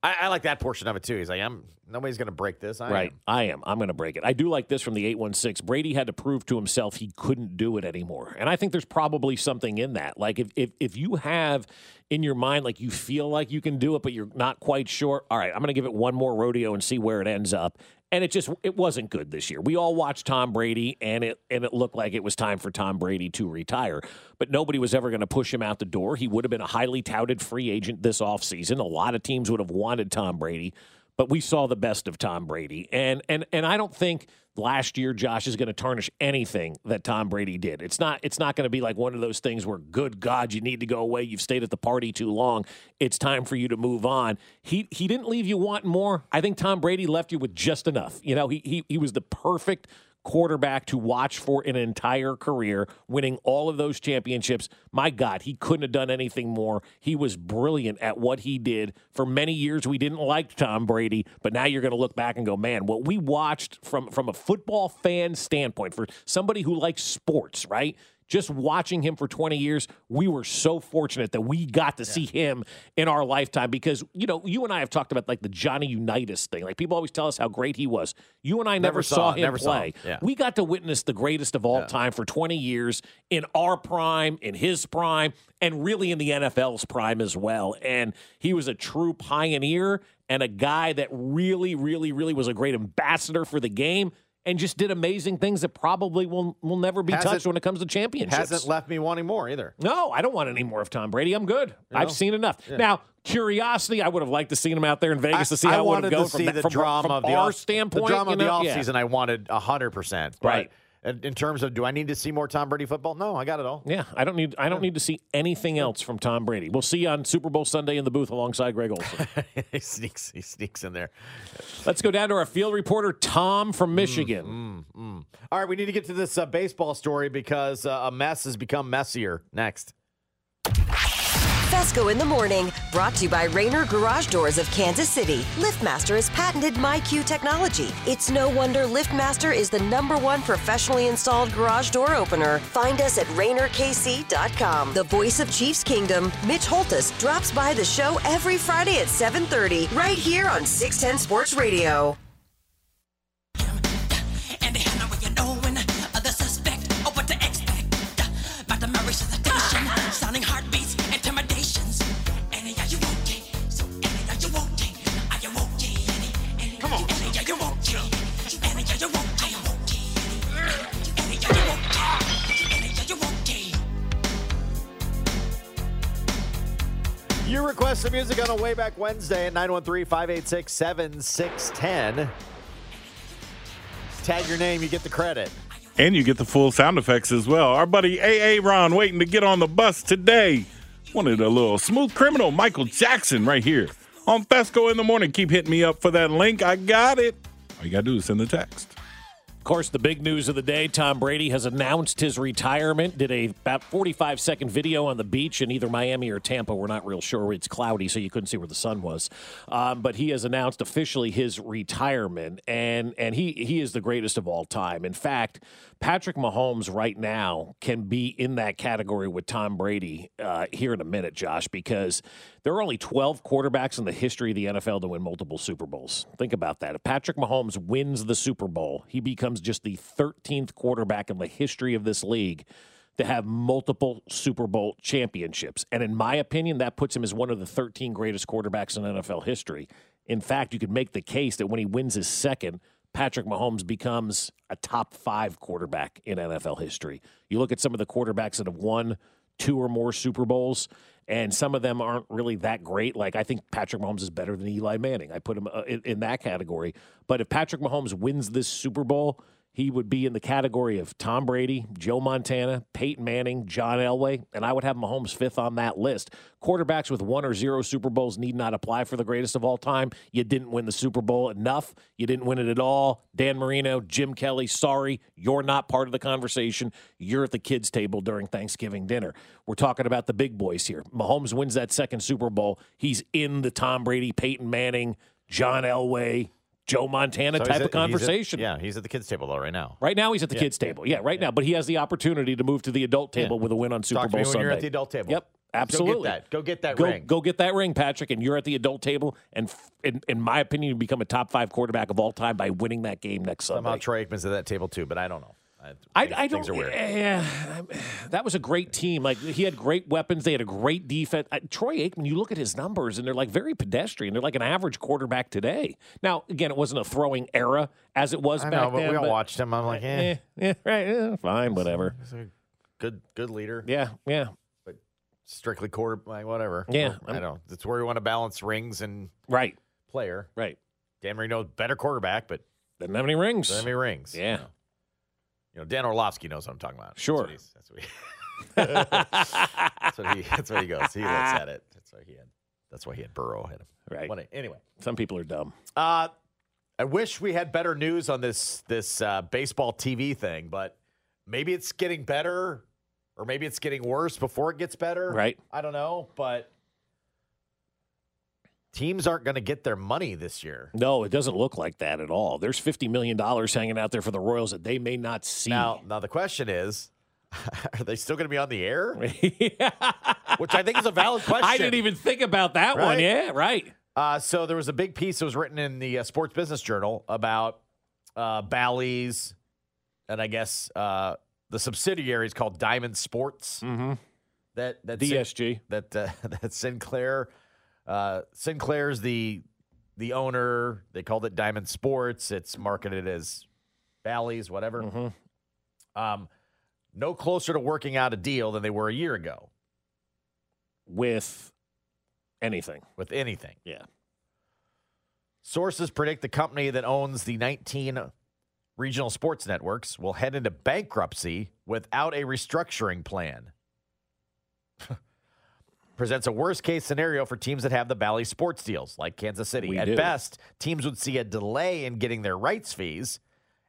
[SPEAKER 1] I, I like that portion of it too. He's like, I'm nobody's going to break this. I
[SPEAKER 2] Right.
[SPEAKER 1] am.
[SPEAKER 2] I am. I'm going to break it. I do like this from the 816. Brady had to prove to himself he couldn't do it anymore. And I think there's probably something in that. Like if if if you have in your mind like you feel like you can do it but you're not quite sure, all right, I'm going to give it one more rodeo and see where it ends up. And it just it wasn't good this year. We all watched Tom Brady and it and it looked like it was time for Tom Brady to retire. But nobody was ever going to push him out the door. He would have been a highly touted free agent this offseason. A lot of teams would have wanted Tom Brady but we saw the best of Tom Brady. And and and I don't think last year Josh is going to tarnish anything that Tom Brady did. It's not it's not going to be like one of those things where good god you need to go away. You've stayed at the party too long. It's time for you to move on. He he didn't leave you wanting more. I think Tom Brady left you with just enough. You know, he he he was the perfect quarterback to watch for an entire career, winning all of those championships. My God, he couldn't have done anything more. He was brilliant at what he did. For many years, we didn't like Tom Brady, but now you're going to look back and go, man, what we watched from from a football fan standpoint, for somebody who likes sports, right? Just watching him for 20 years, we were so fortunate that we got to see him in our lifetime because, you know, you and I have talked about like the Johnny Unitas thing. Like people always tell us how great he was. You and I never,
[SPEAKER 1] Never
[SPEAKER 2] saw,
[SPEAKER 1] saw-
[SPEAKER 2] him
[SPEAKER 1] never saw
[SPEAKER 2] play.
[SPEAKER 1] him. Yeah.
[SPEAKER 2] We got to witness the greatest of all time for 20 years in our prime, in his prime, and really in the NFL's prime as well. And he was a true pioneer and a guy that really, really, really was a great ambassador for the game and just did amazing things that probably will will never be
[SPEAKER 1] Hasn't-
[SPEAKER 2] touched when it comes to championships.
[SPEAKER 1] Hasn't left me wanting more either.
[SPEAKER 2] No, I don't want any more of Tom Brady. I'm good.
[SPEAKER 1] know?
[SPEAKER 2] I've seen enough.
[SPEAKER 1] Yeah.
[SPEAKER 2] Now, curiosity, I would have liked to see him out there in Vegas to see
[SPEAKER 1] I
[SPEAKER 2] how it would gone from, that-
[SPEAKER 1] the
[SPEAKER 2] from,
[SPEAKER 1] drama
[SPEAKER 2] from
[SPEAKER 1] of the
[SPEAKER 2] our
[SPEAKER 1] off,
[SPEAKER 2] standpoint.
[SPEAKER 1] The drama
[SPEAKER 2] you
[SPEAKER 1] of the
[SPEAKER 2] know?
[SPEAKER 1] off
[SPEAKER 2] Yeah.
[SPEAKER 1] season, I wanted hundred percent.
[SPEAKER 2] Right.
[SPEAKER 1] In, in terms of, do I need to see more Tom Brady football? No, I got it all.
[SPEAKER 2] Yeah, I don't need I don't need to see anything else from Tom Brady. We'll see you on Super Bowl Sunday in the booth alongside Greg Olsen.
[SPEAKER 1] he sneaks. He sneaks in there.
[SPEAKER 2] Let's go down to our field reporter Tom from Michigan.
[SPEAKER 1] Mm, All right, we need to get to this uh, baseball story because uh, a mess has become messier. Next.
[SPEAKER 10] Fescoe in the morning, brought to you by Rainer Garage Doors of Kansas City. LiftMaster has patented MyQ technology. It's no wonder LiftMaster is the number one professionally installed garage door opener. Find us at RainerKC.com. The voice of Chiefs Kingdom, Mitch Holtus, drops by the show every Friday at 7:30, right here on 610 Sports Radio.
[SPEAKER 1] Request the music on a way back Wednesday at 913 586 7610. Tag your name, you get the credit.
[SPEAKER 4] And you get the full sound effects as well. Our buddy AA Ron waiting to get on the bus today. Wanted a little smooth criminal Michael Jackson right here on Fescoe in the morning. Keep hitting me up for that link. I got it. All you got to do is send the text.
[SPEAKER 2] Of course, the big news of the day Tom Brady has announced his retirement. Did a about 45 second video on the beach in either Miami or Tampa. We're not real sure. It's cloudy, so you couldn't see where the sun was. Um, but he has announced officially his retirement, and, and he, he is the greatest of all time. In fact, Patrick Mahomes right now can be in that category with Tom Brady uh, here in a minute, Josh, because there are only 12 quarterbacks in the history of the NFL to win multiple Super Bowls. Think about that. If Patrick Mahomes wins the Super Bowl, he becomes just the 13th quarterback in the history of this league to have multiple Super Bowl championships. And in my opinion, that puts him as one of the 13 greatest quarterbacks in NFL history. In fact, you could make the case that when he wins his second, Patrick Mahomes becomes a top five quarterback in NFL history. You look at some of the quarterbacks that have won two or more Super Bowls, and some of them aren't really that great. Like I think Patrick Mahomes is better than Eli Manning. I put him uh, in, in that category. But if Patrick Mahomes wins this Super Bowl, he would be in the category of Tom Brady, Joe Montana, Peyton Manning, John Elway, and I would have Mahomes fifth on that list. Quarterbacks with one or zero Super Bowls need not apply for the greatest of all time. You didn't win the Super Bowl enough. You didn't win it at all. Dan Marino, Jim Kelly, sorry, you're not part of the conversation. You're at the kids' table during Thanksgiving dinner. We're talking about the big boys here. Mahomes wins that second Super Bowl. He's in the Tom Brady, Peyton Manning, John Elway, Joe Montana
[SPEAKER 1] So
[SPEAKER 2] type
[SPEAKER 1] at-
[SPEAKER 2] of
[SPEAKER 1] he's at-
[SPEAKER 2] conversation.
[SPEAKER 1] yeah, he's at the kids' table though right now.
[SPEAKER 2] Right now, he's at the
[SPEAKER 1] Yeah.
[SPEAKER 2] kids' table. Yeah, right now. But he has the opportunity to move to the adult table with a win on Super
[SPEAKER 1] Talk to
[SPEAKER 2] Bowl
[SPEAKER 1] me when
[SPEAKER 2] Sunday.
[SPEAKER 1] you're at the adult table.
[SPEAKER 2] Yep, Absolutely.
[SPEAKER 1] Go get that. Go get that
[SPEAKER 2] go,
[SPEAKER 1] ring.
[SPEAKER 2] Go get that ring, Patrick, and you're at the adult table. And f- in, in my opinion, you become a top five quarterback of all time by winning that game next Sunday.
[SPEAKER 1] Somehow
[SPEAKER 2] Sunday.
[SPEAKER 1] Troy Aikman's at that table too, but I don't know. I,
[SPEAKER 2] I, I don't.
[SPEAKER 1] are weird.
[SPEAKER 2] Yeah, that was a great team. Like he had great weapons. They had a great defense. I, Troy Aikman. You look at his numbers, and they're like very pedestrian. They're like an average quarterback today. Now, again, it wasn't a throwing era as it was
[SPEAKER 1] I
[SPEAKER 2] back
[SPEAKER 1] know, but
[SPEAKER 2] then.
[SPEAKER 1] we all watched him. I'm like, eh.
[SPEAKER 2] eh, yeah, right, eh, fine, whatever.
[SPEAKER 1] He's a good, good leader.
[SPEAKER 2] Yeah, yeah.
[SPEAKER 1] But strictly quarter, like whatever.
[SPEAKER 2] Yeah,
[SPEAKER 1] I
[SPEAKER 2] I'm-
[SPEAKER 1] know. That's where we want to balance rings and
[SPEAKER 2] Right,
[SPEAKER 1] player.
[SPEAKER 2] right.
[SPEAKER 1] Dan Marino, better quarterback, but
[SPEAKER 2] Doesn't have any rings.
[SPEAKER 1] doesn't have any rings.
[SPEAKER 2] Yeah.
[SPEAKER 1] You know, You know, Dan Orlovsky knows what I'm talking about.
[SPEAKER 2] Sure.
[SPEAKER 1] That's what, he's, that's, what he, that's what he. That's what he goes. He looks at it. That's why he had. That's why he had Burrow hit him.
[SPEAKER 2] Right.
[SPEAKER 1] Anyway,
[SPEAKER 2] Some people are dumb.
[SPEAKER 1] uh, I wish we had better news on this this uh, baseball TV thing, but maybe it's getting better, or maybe it's getting worse before it gets better.
[SPEAKER 2] Right.
[SPEAKER 1] I don't know, but teams aren't going to get their money this year.
[SPEAKER 2] No, it doesn't look like that at all. There's fifty million dollars hanging out there for the Royals that they may not see.
[SPEAKER 1] Now, now the question is, are they still going to be on the air? Which I think is a valid question.
[SPEAKER 2] I didn't even think about that one. Yeah, right.
[SPEAKER 1] Uh, so there was a big piece that was written in the uh, Sports Business Journal about uh, Bally's, and I guess uh, the subsidiary is called Diamond Sports.
[SPEAKER 2] Mm-hmm.
[SPEAKER 1] That that
[SPEAKER 2] DSG.
[SPEAKER 1] that uh, that Sinclair. Uh, Sinclair's the the owner. They called it Diamond Sports. It's marketed as Bally's, whatever.
[SPEAKER 2] Mm-hmm.
[SPEAKER 1] Um, no closer to working out a deal than they were a year ago
[SPEAKER 2] With anything.
[SPEAKER 1] with anything.
[SPEAKER 2] Yeah.
[SPEAKER 1] Sources predict the company that owns the 19 regional sports networks will head into bankruptcy without a restructuring plan. Presents a worst case scenario for teams that have the Bally sports deals, like Kansas City.
[SPEAKER 2] We
[SPEAKER 1] At
[SPEAKER 2] do.
[SPEAKER 1] best, teams would see a delay in getting their rights fees.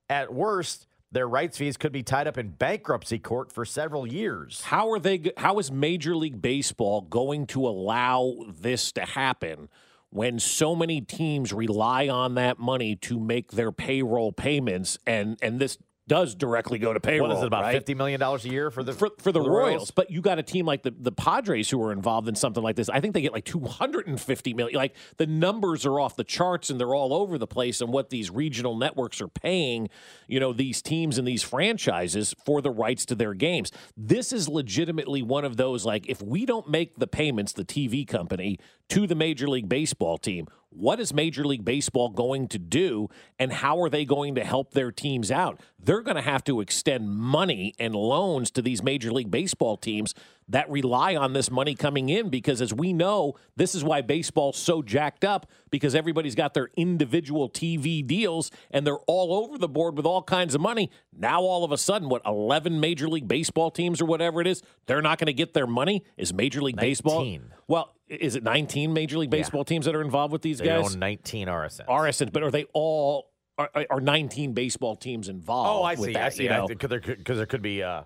[SPEAKER 1] At worst, their rights fees could be tied up in bankruptcy court for several years.
[SPEAKER 2] How are they? How is Major League Baseball going to allow this to happen when so many teams rely on that money to make their payroll payments, and and this does directly go to payroll?
[SPEAKER 1] what is it, about
[SPEAKER 2] right?
[SPEAKER 1] $50 million a year for the,
[SPEAKER 2] for, for the, Royals.
[SPEAKER 1] Royals?
[SPEAKER 2] But you got a team like the, the Padres who are involved in something like this. I think they get like 250 million. Like the numbers are off the charts and they're all over the place and what these regional networks are paying, you know, these teams and these franchises for the rights to their games. This is legitimately one of those like if we don't make the payments, the TV company, to the Major League Baseball team, what is Major League Baseball going to do and how are they going to help their teams out? They're going to have to extend money and loans to these Major League Baseball teams that rely on this money coming in because, as we know, this is why baseball's so jacked up because everybody's got their individual TV deals and they're all over the board with all kinds of money. Now, all of a sudden, what, 11 Major League Baseball teams or whatever it is, they're not going to get their money? Is Major League Baseball? Well, is it 19 Major League Baseball teams that are involved with these
[SPEAKER 1] They
[SPEAKER 2] guys?
[SPEAKER 1] own 19 RSNs.
[SPEAKER 2] RSNs, but are they all are, are 19 baseball teams involved?
[SPEAKER 1] Oh, I see. I see. Because there, could- there could be, uh,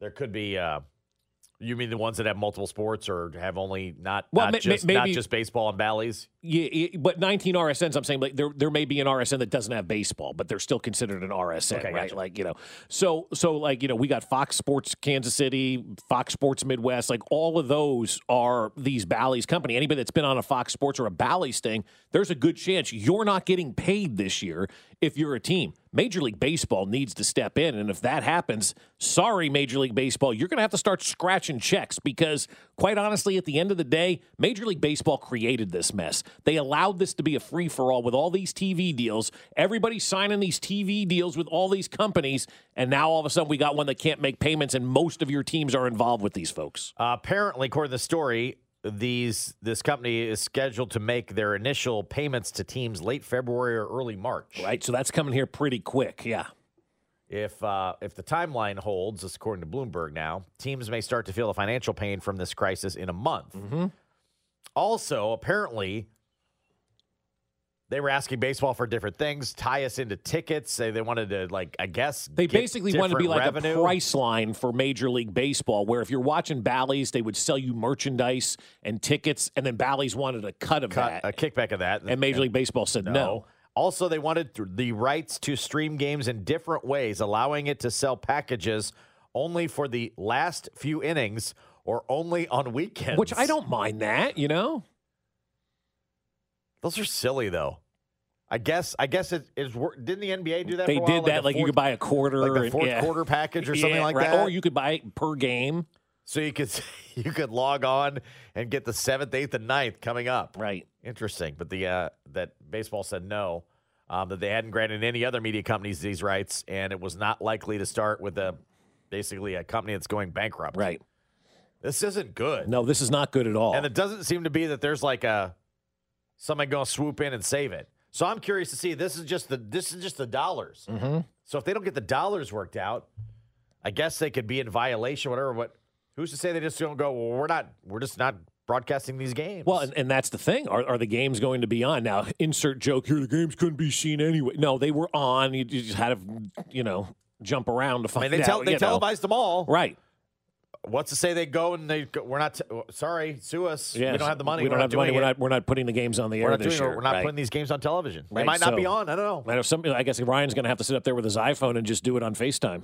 [SPEAKER 1] there could be. Uh, you mean the ones that have multiple sports or have only not
[SPEAKER 2] Well,
[SPEAKER 1] not,
[SPEAKER 2] ma-
[SPEAKER 1] just, not just baseball and Bally's?
[SPEAKER 2] Yeah, but 19 RSNs. I'm saying like there there may be an RSN that doesn't have baseball, but they're still considered an RSN,
[SPEAKER 1] Okay,
[SPEAKER 2] right?
[SPEAKER 1] gotcha.
[SPEAKER 2] Like you know, so so like you know, we got Fox Sports Kansas City, Fox Sports Midwest, like all of those are these Bally's company. Anybody that's been on a Fox Sports or a Bally's thing, there's a good chance you're not getting paid this year if you're a team. Major League Baseball needs to step in, and if that happens, sorry, Major League Baseball, you're going to have to start scratching checks because, quite honestly, at the end of the day, Major League Baseball created this mess. They allowed this to be a free for all with all these TV deals. Everybody signing these TV deals with all these companies, and now all of a sudden we got one that can't make payments, and most of your teams are involved with these folks.
[SPEAKER 1] Uh, apparently, according to the story, these this company is scheduled to make their initial payments to teams late February or early March.
[SPEAKER 2] Right, so that's coming here pretty quick. Yeah.
[SPEAKER 1] If uh, if the timeline holds, this according to Bloomberg now, teams may start to feel the financial pain from this crisis in a month.
[SPEAKER 2] Mm-hmm.
[SPEAKER 1] Also, apparently, they were asking baseball for different things, tie us into tickets. Say they wanted to, like, I guess
[SPEAKER 2] They basically wanted to be like
[SPEAKER 1] revenue.
[SPEAKER 2] a price line for Major League Baseball, where if you're watching Bally's, they would sell you merchandise and tickets, and then Bally's wanted a cut of
[SPEAKER 1] Cut,
[SPEAKER 2] that.
[SPEAKER 1] a kickback of that,
[SPEAKER 2] and Major League Baseball said no.
[SPEAKER 1] Also, they wanted th- the rights to stream games in different ways, allowing it to sell packages only for the last few innings or only on weekends.
[SPEAKER 2] Which I don't mind that, you know?
[SPEAKER 1] Those are silly, though. I guess. I guess it is. Didn't the NBA do that?
[SPEAKER 2] They
[SPEAKER 1] a while?
[SPEAKER 2] did that,
[SPEAKER 1] a
[SPEAKER 2] like you could buy a quarter,
[SPEAKER 1] like the
[SPEAKER 2] and-
[SPEAKER 1] fourth
[SPEAKER 2] yeah.
[SPEAKER 1] quarter package or something
[SPEAKER 2] Yeah,
[SPEAKER 1] like
[SPEAKER 2] right.
[SPEAKER 1] that.
[SPEAKER 2] Or you could buy it per game.
[SPEAKER 1] so you could you could log on and get the seventh, eighth, and ninth coming up.
[SPEAKER 2] Right.
[SPEAKER 1] Interesting. But the uh, that baseball said no, um, that they hadn't granted any other media companies these rights, and it was not likely to start with a basically a company that's going bankrupt.
[SPEAKER 2] Right.
[SPEAKER 1] This isn't good.
[SPEAKER 2] No, this is not good at all.
[SPEAKER 1] And it doesn't seem to be that there's like a somebody going to swoop in and save it. So I'm curious to see. This is just the this is just the dollars.
[SPEAKER 2] Mm-hmm.
[SPEAKER 1] So if they don't get the dollars worked out, I guess they could be in violation. Whatever. What? Who's to say they just don't go? Well, we're not. We're just not broadcasting these games.
[SPEAKER 2] Well, and, and that's the thing. Are, are the games going to be on? Now, insert joke here. The games couldn't be seen anyway. No, they were on. You, you just had to, you know, jump around to
[SPEAKER 1] I
[SPEAKER 2] find
[SPEAKER 1] mean, they
[SPEAKER 2] out.
[SPEAKER 1] tell they
[SPEAKER 2] you know.
[SPEAKER 1] televised them all.
[SPEAKER 2] Right.
[SPEAKER 1] What's to say they go and they go, we're not t- sorry sue us.
[SPEAKER 2] Yes.
[SPEAKER 1] We don't have the money.
[SPEAKER 2] We
[SPEAKER 1] We're
[SPEAKER 2] don't
[SPEAKER 1] not
[SPEAKER 2] have the money. We're not. We're not putting the games on the
[SPEAKER 1] We're
[SPEAKER 2] air this
[SPEAKER 1] doing.
[SPEAKER 2] year.
[SPEAKER 1] We're not
[SPEAKER 2] right.
[SPEAKER 1] putting these games on television. They
[SPEAKER 2] Right,
[SPEAKER 1] might not be on. I don't know.
[SPEAKER 2] And if some, I guess Ryan's going to have to sit up there with his iPhone and just do it on FaceTime.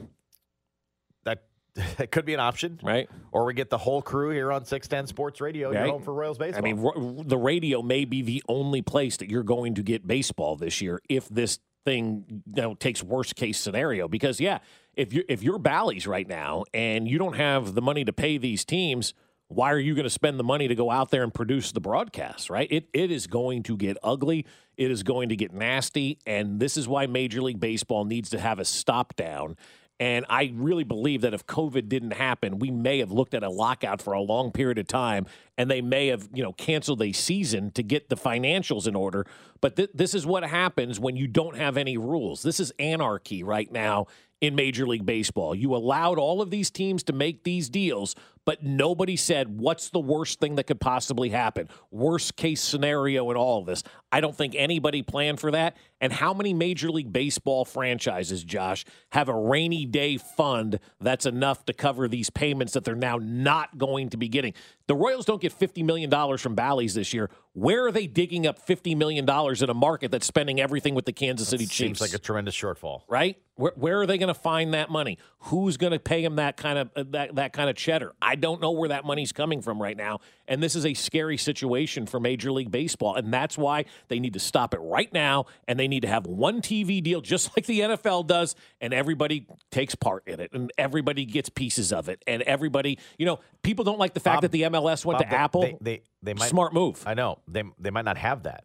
[SPEAKER 1] That that could be an option,
[SPEAKER 2] right?
[SPEAKER 1] Or we get the whole crew here on six ten Sports Radio.
[SPEAKER 2] Right.
[SPEAKER 1] home for Royals baseball.
[SPEAKER 2] I mean, r- the radio may be the only place that you're going to get baseball this year if this thing you know takes worst case scenario. Because yeah, if you if you're Bally's right now and you don't have the money to pay these teams, why are you going to spend the money to go out there and produce the broadcast? Right? It it is going to get ugly. It is going to get nasty, and this is why Major League Baseball needs to have a stop down. And I really believe that if COVID didn't happen, we may have looked at a lockout for a long period of time, and they may have, you know, canceled a season to get the financials in order. But th- this is what happens when you don't have any rules. This is anarchy right now in Major League Baseball. You allowed all of these teams to make these deals, but nobody said what's the worst thing that could possibly happen. Worst case scenario in all of this. I don't think anybody planned for that. And how many Major League Baseball franchises, Josh, have a rainy day fund that's enough to cover these payments that they're now not going to be getting? The Royals don't get $50 million from Bally's this year. Where are they digging up $50 million in a market that's spending everything with the Kansas City Chiefs?
[SPEAKER 1] Seems like a tremendous shortfall.
[SPEAKER 2] right? Where, where are they going to find that money? Who's going to pay them that kind of uh, that that kind of cheddar? I don't know where that money's coming from right now, and this is a scary situation for Major League Baseball, and that's why they need to stop it right now, and they need to have one TV deal just like the NFL does, and everybody takes part in it, and everybody gets pieces of it, and everybody, you know, people don't like the fact
[SPEAKER 1] Bob-
[SPEAKER 2] that the MLS went
[SPEAKER 1] Bob,
[SPEAKER 2] to
[SPEAKER 1] they-
[SPEAKER 2] Apple.
[SPEAKER 1] They, they they might
[SPEAKER 2] Smart move.
[SPEAKER 1] I know they they might not have that.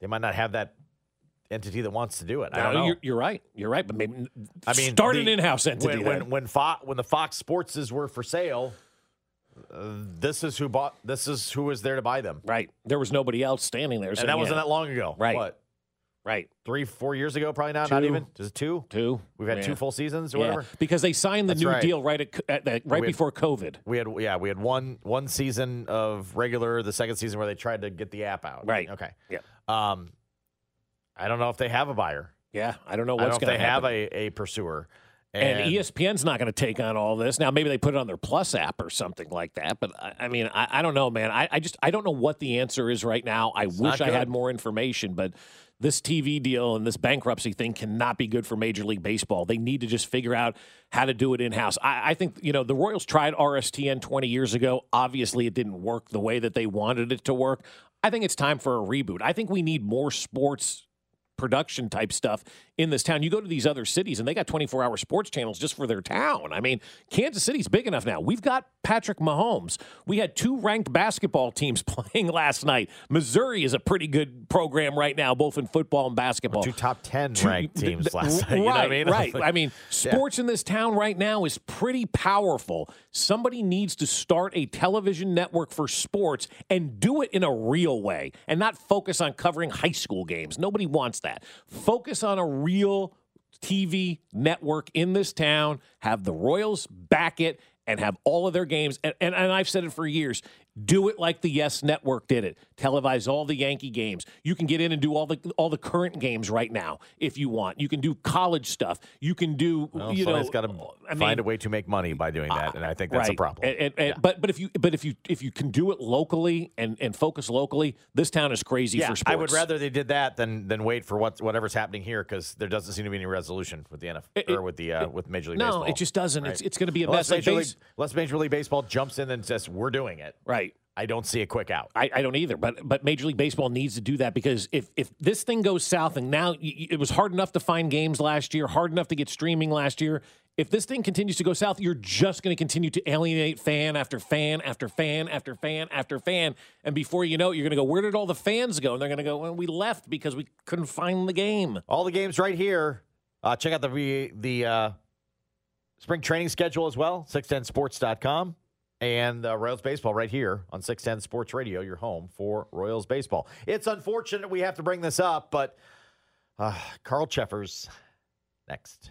[SPEAKER 1] They might not have that entity that wants to do it. I don't know.
[SPEAKER 2] You're, you're right. You're right, but maybe
[SPEAKER 1] I mean,
[SPEAKER 2] start
[SPEAKER 1] the-
[SPEAKER 2] an in-house entity.
[SPEAKER 1] When when when, Fo- when the Fox Sportses were for sale, Uh, this is who bought. This is who was there to buy them.
[SPEAKER 2] Right. There was nobody else standing there.
[SPEAKER 1] And that wasn't
[SPEAKER 2] yeah.
[SPEAKER 1] that long ago.
[SPEAKER 2] Right.
[SPEAKER 1] What?
[SPEAKER 2] Right.
[SPEAKER 1] Three, four years ago, probably. Not
[SPEAKER 2] Two.
[SPEAKER 1] even. Just two.
[SPEAKER 2] Two.
[SPEAKER 1] We've had
[SPEAKER 2] Yeah.
[SPEAKER 1] two full seasons or
[SPEAKER 2] Yeah,
[SPEAKER 1] whatever.
[SPEAKER 2] because they signed the
[SPEAKER 1] That's
[SPEAKER 2] new
[SPEAKER 1] right.
[SPEAKER 2] deal right at, at, at- right
[SPEAKER 1] had-
[SPEAKER 2] before COVID.
[SPEAKER 1] We had yeah, we had one one season of regular, the second season where they tried to get the app out.
[SPEAKER 2] Right.
[SPEAKER 1] Okay.
[SPEAKER 2] Yeah.
[SPEAKER 1] Um, I don't know if they have a buyer.
[SPEAKER 2] Yeah, I don't know what's
[SPEAKER 1] know if
[SPEAKER 2] going
[SPEAKER 1] they
[SPEAKER 2] to
[SPEAKER 1] have a, a pursuer.
[SPEAKER 2] And, E ESPN's not going to take on all this. Now, maybe they put it on their Plus app or something like that. But I, I mean, I, I don't know, man. I, I just I don't know what the answer is right now. I wish I had more information, but this TV deal and this bankruptcy thing cannot be good for Major League Baseball. They need to just figure out how to do it in house. I, I think you know the Royals tried RSTN 20 years ago. Obviously, it didn't work the way that they wanted it to work. I think it's time for a reboot. I think we need more sports production type stuff in this town. You go to these other cities and they got 24 hour sports channels just for their town. I mean, Kansas City's big enough now. We've got Patrick Mahomes. We had two ranked basketball teams playing last night. Missouri is a pretty good program right now, both in football and basketball.
[SPEAKER 1] Two top ten
[SPEAKER 2] Two-
[SPEAKER 1] ranked teams
[SPEAKER 2] th-
[SPEAKER 1] last
[SPEAKER 2] right,
[SPEAKER 1] night. You know what I mean?
[SPEAKER 2] Right. I mean,
[SPEAKER 1] yeah.
[SPEAKER 2] sports in this town right now is pretty powerful. Somebody needs to start a television network for sports and do it in a real way and not focus on covering high school games. Nobody wants that. Focus on a real TV network in this town, have the Royals back it, and have all of their games. And, and, and I've said it for years. Do it like the Yes Network did it. Televise all the Yankee games. You can get in and do all the all the current games right now if you want. You can do college stuff. You can do
[SPEAKER 1] Well,
[SPEAKER 2] you know.
[SPEAKER 1] somebody's got to
[SPEAKER 2] I
[SPEAKER 1] find
[SPEAKER 2] mean,
[SPEAKER 1] a way to make money by doing that, and I think that's a problem.
[SPEAKER 2] And- and- and- But but if you but if you if you can do it locally and and focus locally, this town is crazy
[SPEAKER 1] yeah,
[SPEAKER 2] for sports.
[SPEAKER 1] I would rather they did that than than wait for what whatever's happening here because there doesn't seem to be any resolution with the NFL or with the uh, with Major League
[SPEAKER 2] no,
[SPEAKER 1] Baseball.
[SPEAKER 2] it just doesn't. It's- it's gonna be a
[SPEAKER 1] unless
[SPEAKER 2] mess. Like
[SPEAKER 1] Major,
[SPEAKER 2] base-
[SPEAKER 1] League, unless Major League Baseball jumps in and says we're doing it.
[SPEAKER 2] Right.
[SPEAKER 1] I don't see a quick out.
[SPEAKER 2] I, I don't either, but but Major League Baseball needs to do that because if if this thing goes south and now y- it was hard enough to find games last year, hard enough to get streaming last year. If this thing continues to go south, you're just going to continue to alienate fan after fan after fan after fan after fan, and before you know it, you're going to go, where did all the fans go? And they're going to go, well, we left because we couldn't find the game.
[SPEAKER 1] All the games right here. Uh, check out the the uh, spring training schedule as well. 610sports.com and uh, Royals baseball right here on 610 Sports Radio, your home for Royals baseball. It's unfortunate we have to bring this up, but uh, Carl Cheffers next.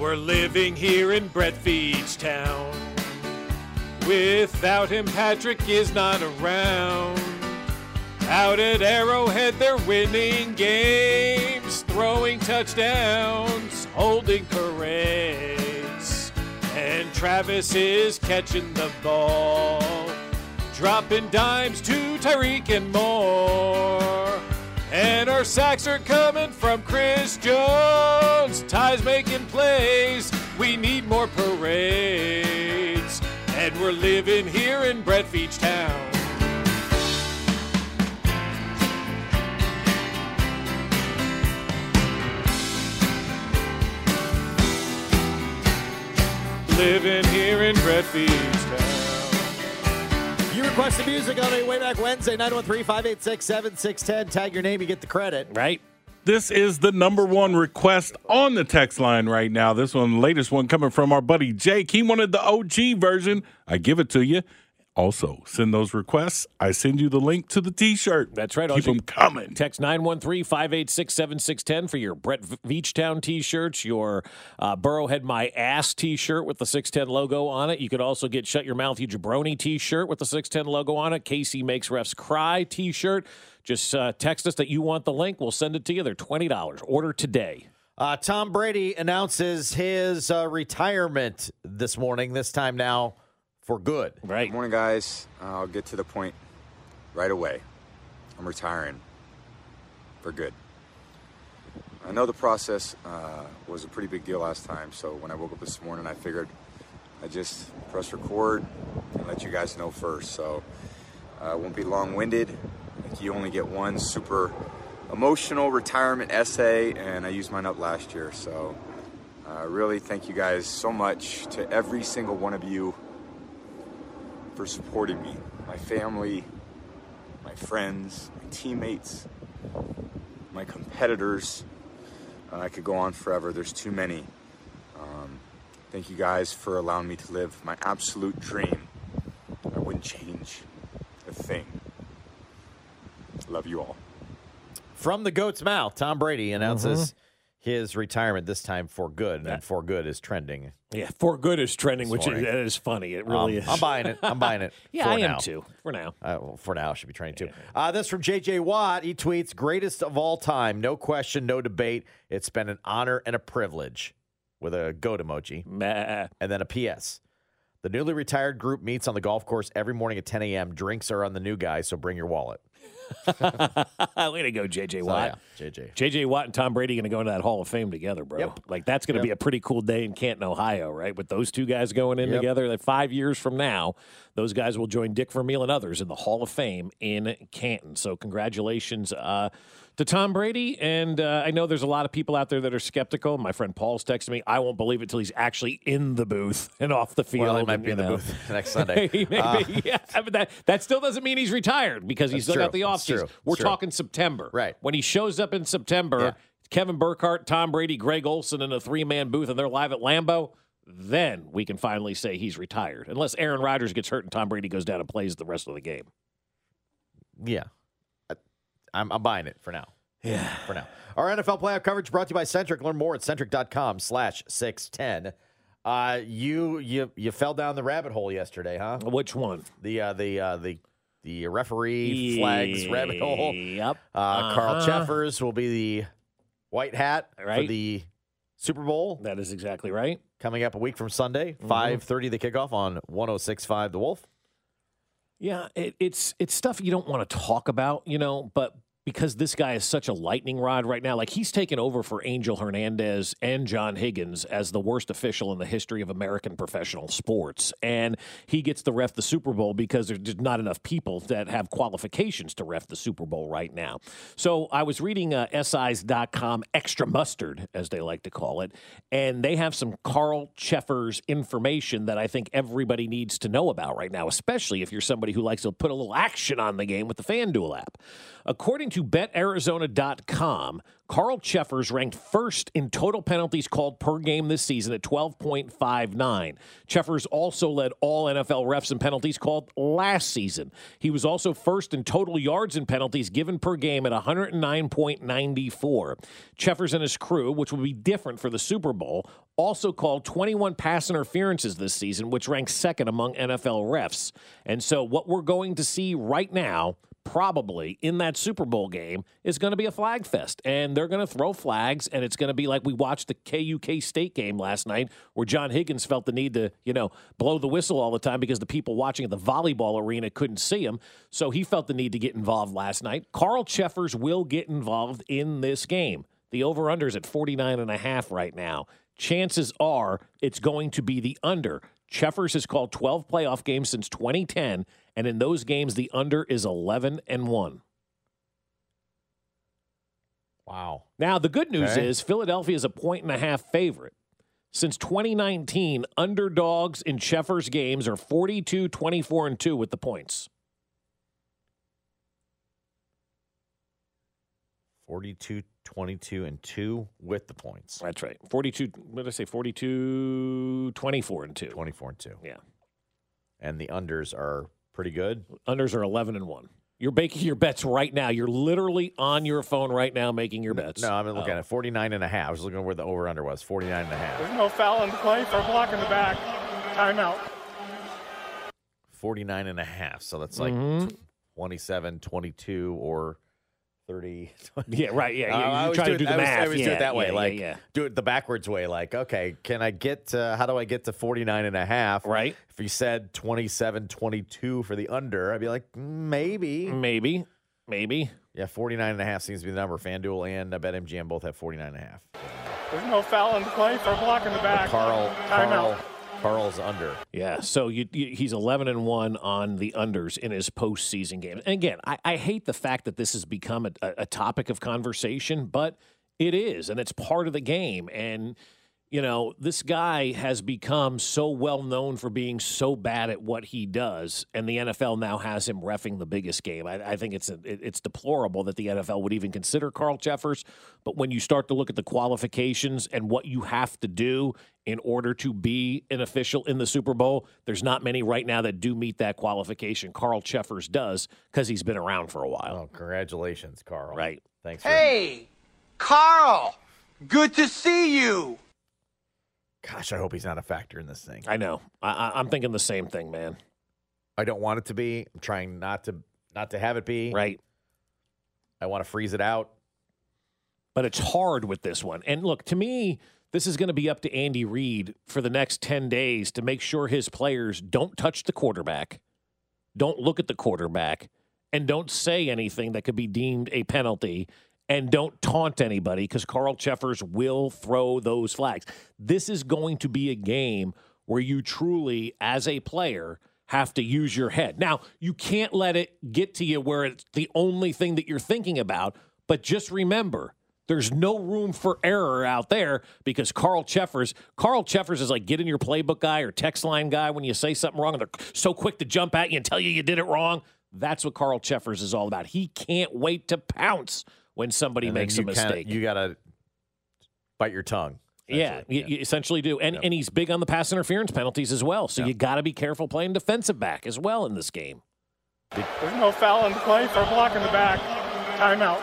[SPEAKER 2] We're living here in Brett town. Without him, Patrick is not around. Out at Arrowhead, they're winning games, throwing touchdowns, holding parades. And Travis is catching the ball, dropping dimes to Tyreek and more. And our sacks are coming from Chris Jones. Ty's making plays. We need more parades. And we're living here in Brett Town. Living here in Brett.
[SPEAKER 1] You request the music on a way back Wednesday, 913 586 7610. Tag your name, you get the credit.
[SPEAKER 2] Right.
[SPEAKER 4] This is the number one request on the text line right now. This one, latest one coming from our buddy Jake. He wanted the OG version. I give it to you. Also, send those requests. I send you the link to the T-shirt.
[SPEAKER 2] That's right.
[SPEAKER 4] Keep
[SPEAKER 2] Also,
[SPEAKER 4] them coming.
[SPEAKER 2] Text 913 586 7610 for your Brett Veachtown t shirts, your uh, Burrowhead My Ass t shirt with the 610 logo on it. You could also get Shut Your Mouth, You Jabroni t shirt with the 610 logo on it. Casey Makes Refs Cry t shirt. Just uh, text us that you want the link. We'll send it to you. They're $20. Order today.
[SPEAKER 1] Uh, Tom Brady announces his uh, retirement this morning, this time now for good.
[SPEAKER 2] Right.
[SPEAKER 7] Good morning, guys. Uh, I'll get to the point right away. I'm retiring for good. I know the process uh, was a pretty big deal last time, so when I woke up this morning, I figured I'd just press record and let you guys know first. So uh, it won't be long winded. Like you only get one super emotional retirement essay, and I used mine up last year. So uh, really thank you guys so much to every single one of you for supporting me, my family, my friends, my teammates, my competitors. Uh, I could go on forever. There's too many. Um, thank you guys for allowing me to live my absolute dream. I wouldn't change a thing. Love you all.
[SPEAKER 1] From the goat's mouth, Tom Brady announces
[SPEAKER 2] Mm-hmm.
[SPEAKER 1] His retirement this time for good, and for good is trending.
[SPEAKER 2] Yeah, for good is trending,
[SPEAKER 1] This
[SPEAKER 2] which is, that is funny. It really
[SPEAKER 1] Um,
[SPEAKER 2] is.
[SPEAKER 1] I'm buying it. I'm buying it.
[SPEAKER 2] yeah,
[SPEAKER 1] for
[SPEAKER 2] I am
[SPEAKER 1] now.
[SPEAKER 2] too. For now.
[SPEAKER 1] Uh, well, for now, should be training too. Uh, this from JJ Watt. He tweets, "Greatest of all time, no question, no debate. It's been an honor and a privilege." With a goat emoji,
[SPEAKER 2] Meh.
[SPEAKER 1] and then a PS. The newly retired group meets on the golf course every morning at 10 a.m. Drinks are on the new guy, so bring your wallet.
[SPEAKER 2] Way to go, JJ
[SPEAKER 1] So,
[SPEAKER 2] Watt.
[SPEAKER 1] yeah, JJ.
[SPEAKER 2] JJ Watt and Tom Brady going to go into that Hall of Fame together, bro.
[SPEAKER 1] Yep.
[SPEAKER 2] Like that's going to
[SPEAKER 1] Yep.
[SPEAKER 2] be a pretty cool day in Canton, Ohio, right? With those two guys going in
[SPEAKER 1] Yep.
[SPEAKER 2] together, that five years from now, those guys will join Dick Vermeil and others in the Hall of Fame in Canton. So congratulations uh, to Tom Brady. And uh, I know there's a lot of people out there that are skeptical. My friend Paul's texting me, I won't believe it till he's actually in the booth and off the field.
[SPEAKER 1] Well, he might
[SPEAKER 2] and,
[SPEAKER 1] be in the booth next Sunday. Uh,
[SPEAKER 2] yeah, but that, that still doesn't mean he's retired because he's still got the offseason. We're
[SPEAKER 1] true.
[SPEAKER 2] talking September.
[SPEAKER 1] Right.
[SPEAKER 2] When he shows up in September,
[SPEAKER 1] Yeah.
[SPEAKER 2] Kevin Burkhardt, Tom Brady, Greg Olsen in a three man booth and they're live at Lambeau, then we can finally say he's retired. Unless Aaron Rodgers gets hurt and Tom Brady goes down and plays the rest of the game.
[SPEAKER 1] Yeah. I'm, I'm buying it for now.
[SPEAKER 2] Yeah.
[SPEAKER 1] For now. Our NFL playoff coverage brought to you by Centric. Learn more at centric.com slash 610. Uh, you you you fell down the rabbit hole yesterday, huh?
[SPEAKER 2] Which one?
[SPEAKER 1] The uh, the uh, the the referee flags rabbit hole.
[SPEAKER 2] Yep.
[SPEAKER 1] Uh, Carl
[SPEAKER 2] Uh-huh.
[SPEAKER 1] Cheffers will be the white hat for the Super Bowl
[SPEAKER 2] That is exactly right.
[SPEAKER 1] coming up a week from Sunday,
[SPEAKER 2] Mm-hmm.
[SPEAKER 1] 5:30 the kickoff on 106.5 The Wolf.
[SPEAKER 2] Yeah, it, it's it's stuff you don't want to talk about, you know, but because this guy is such a lightning rod right now, like he's taken over for Angel Hernandez and John Higgins as the worst official in the history of American professional sports. And he gets to ref the Super Bowl because there's just not enough people that have qualifications to ref the Super Bowl right now. So I was reading uh, SIs.com extra mustard, as they like to call it, and they have some Carl Cheffers information that I think everybody needs to know about right now, especially if you're somebody who likes to put a little action on the game with the FanDuel app. According to BetArizona.com, Carl Cheffers ranked first in total penalties called per game this season at 12.59. Cheffers also led all NFL refs in penalties called last season. He was also first in total yards and penalties given per game at 109.94. Cheffers and his crew, which will be different for the Super Bowl, also called 21 pass interferences this season, which ranks second among NFL refs. And so, what we're going to see right now probably in that Super Bowl game is going to be a flag fest. And they're going to throw flags, and it's going to be like we watched the KUK State game last night, where John Higgins felt the need to, you know, blow the whistle all the time because the people watching at the volleyball arena couldn't see him. So he felt the need to get involved last night. Carl Cheffers will get involved in this game. The over under is at 49 and a half right now. Chances are it's going to be the under. Cheffers has called 12 playoff games since 2010, and in those games, the under is 11 and 1.
[SPEAKER 1] Wow.
[SPEAKER 2] Now, the good news
[SPEAKER 1] Okay.
[SPEAKER 2] is Philadelphia is a point and a half favorite. Since 2019, underdogs in Cheffers games are 42, 24, and 2 with the points.
[SPEAKER 1] 42, 22, and 2 with the points.
[SPEAKER 2] That's right. 42, what did I say? 42, 24, and 2.
[SPEAKER 1] 24 and 2.
[SPEAKER 2] Yeah.
[SPEAKER 1] And the unders are pretty good.
[SPEAKER 2] Unders are 11 and 1. You're making your bets right now. You're literally on your phone right now making your bets.
[SPEAKER 1] No, I'm looking
[SPEAKER 2] Oh.
[SPEAKER 1] at 49 and a half. I was looking at where the over under was 49 and a half.
[SPEAKER 12] There's no foul in the play for a block in the back. Timeout.
[SPEAKER 1] 49 and a half. So that's like
[SPEAKER 2] Mhm.
[SPEAKER 1] 27, 22, or 30.
[SPEAKER 2] Yeah, right. Yeah,
[SPEAKER 1] Uh,
[SPEAKER 2] yeah,
[SPEAKER 1] I
[SPEAKER 2] you're
[SPEAKER 1] always
[SPEAKER 2] to do the
[SPEAKER 1] it- I always-
[SPEAKER 2] math.
[SPEAKER 1] I always do it that way.
[SPEAKER 2] yeah, yeah,
[SPEAKER 1] like,
[SPEAKER 2] yeah.
[SPEAKER 1] do it the backwards way. Like, okay, can I get, uh, how do I get to 49 and a half?
[SPEAKER 2] Right.
[SPEAKER 1] If you said 27, 22 for the under, I'd be like, "Mm, maybe.
[SPEAKER 2] Maybe. Maybe.
[SPEAKER 1] Yeah, 49 and a half seems to be the number. FanDuel and uh, BetMGM both have 49 and a half.
[SPEAKER 12] There's no foul in the play for a block in the back.
[SPEAKER 1] Carl, Carl,
[SPEAKER 12] Timeout.
[SPEAKER 1] Carl's under.
[SPEAKER 2] Yeah, so you, you, he's 11 and 1 on the unders in his postseason games. And again, I, I hate the fact that this has become a, a topic of conversation, but it is, and it's part of the game. And, you know, this guy has become so well known for being so bad at what he does, and the NFL now has him refing the biggest game. I, I think it's a, it- it's deplorable that the NFL would even consider Carl Jeffers. But when you start to look at the qualifications and what you have to do in order to be an official in the Super Bowl, there's not many right now that do meet that qualification. Carl Jeffers does because he's been around for a while.
[SPEAKER 1] Oh, congratulations, Carl.
[SPEAKER 2] Right.
[SPEAKER 1] Thanks. For,
[SPEAKER 5] Hey, Carl, good to see you.
[SPEAKER 1] Gosh, I hope he's not a factor in this thing.
[SPEAKER 2] I know. I, I, I'm thinking the same thing, man.
[SPEAKER 1] I don't want it to be. I'm trying not to not to have it be.
[SPEAKER 2] Right.
[SPEAKER 1] I want to freeze it out.
[SPEAKER 2] but it's hard with this one. And look, to me, this is going to be up to Andy Reid for the next 10 days to make sure his players don't touch the quarterback, don't look at the quarterback, and don't say anything that could be deemed a penalty. And don't taunt anybody because Carl Cheffers will throw those flags. This is going to be a game where you truly, as a player, have to use your head. Now, you can't let it get to you where it's the only thing that you're thinking about, but just remember, there's no room for error out there because Carl Cheffers, Carl Cheffers is like get in your playbook guy or text line guy when you say something wrong and they're so quick to jump at you and tell you you did it wrong. That's what Carl Cheffers is all about. He can't wait to pounce when somebody
[SPEAKER 1] And then
[SPEAKER 2] makes a
[SPEAKER 1] you kinda-
[SPEAKER 2] mistake.
[SPEAKER 1] you got to bite your tongue.
[SPEAKER 2] yeah, you, you essentially do. And and he's big on the pass interference penalties as well. So you got to be careful playing defensive back as well in this game.
[SPEAKER 12] There's no foul in the play for blocking the back. Timeout.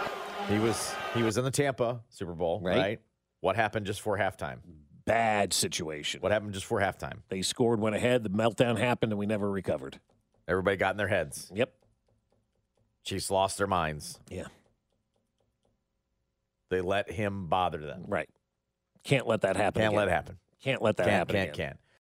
[SPEAKER 1] He was he was in the Tampa Super Bowl,
[SPEAKER 2] Right.
[SPEAKER 1] right? What happened just before halftime?
[SPEAKER 2] Bad situation.
[SPEAKER 1] What happened just before halftime?
[SPEAKER 2] They scored, went ahead, the meltdown happened, and we never recovered.
[SPEAKER 1] Everybody got in their heads.
[SPEAKER 2] Yep.
[SPEAKER 1] Chiefs lost their minds.
[SPEAKER 2] Yeah.
[SPEAKER 1] They let him bother them.
[SPEAKER 2] Right. Can't let that happen.
[SPEAKER 1] Can't
[SPEAKER 2] again.
[SPEAKER 1] let it happen.
[SPEAKER 2] Can't let that
[SPEAKER 1] can't,
[SPEAKER 2] happen.
[SPEAKER 1] Can't,
[SPEAKER 2] again.
[SPEAKER 1] can't.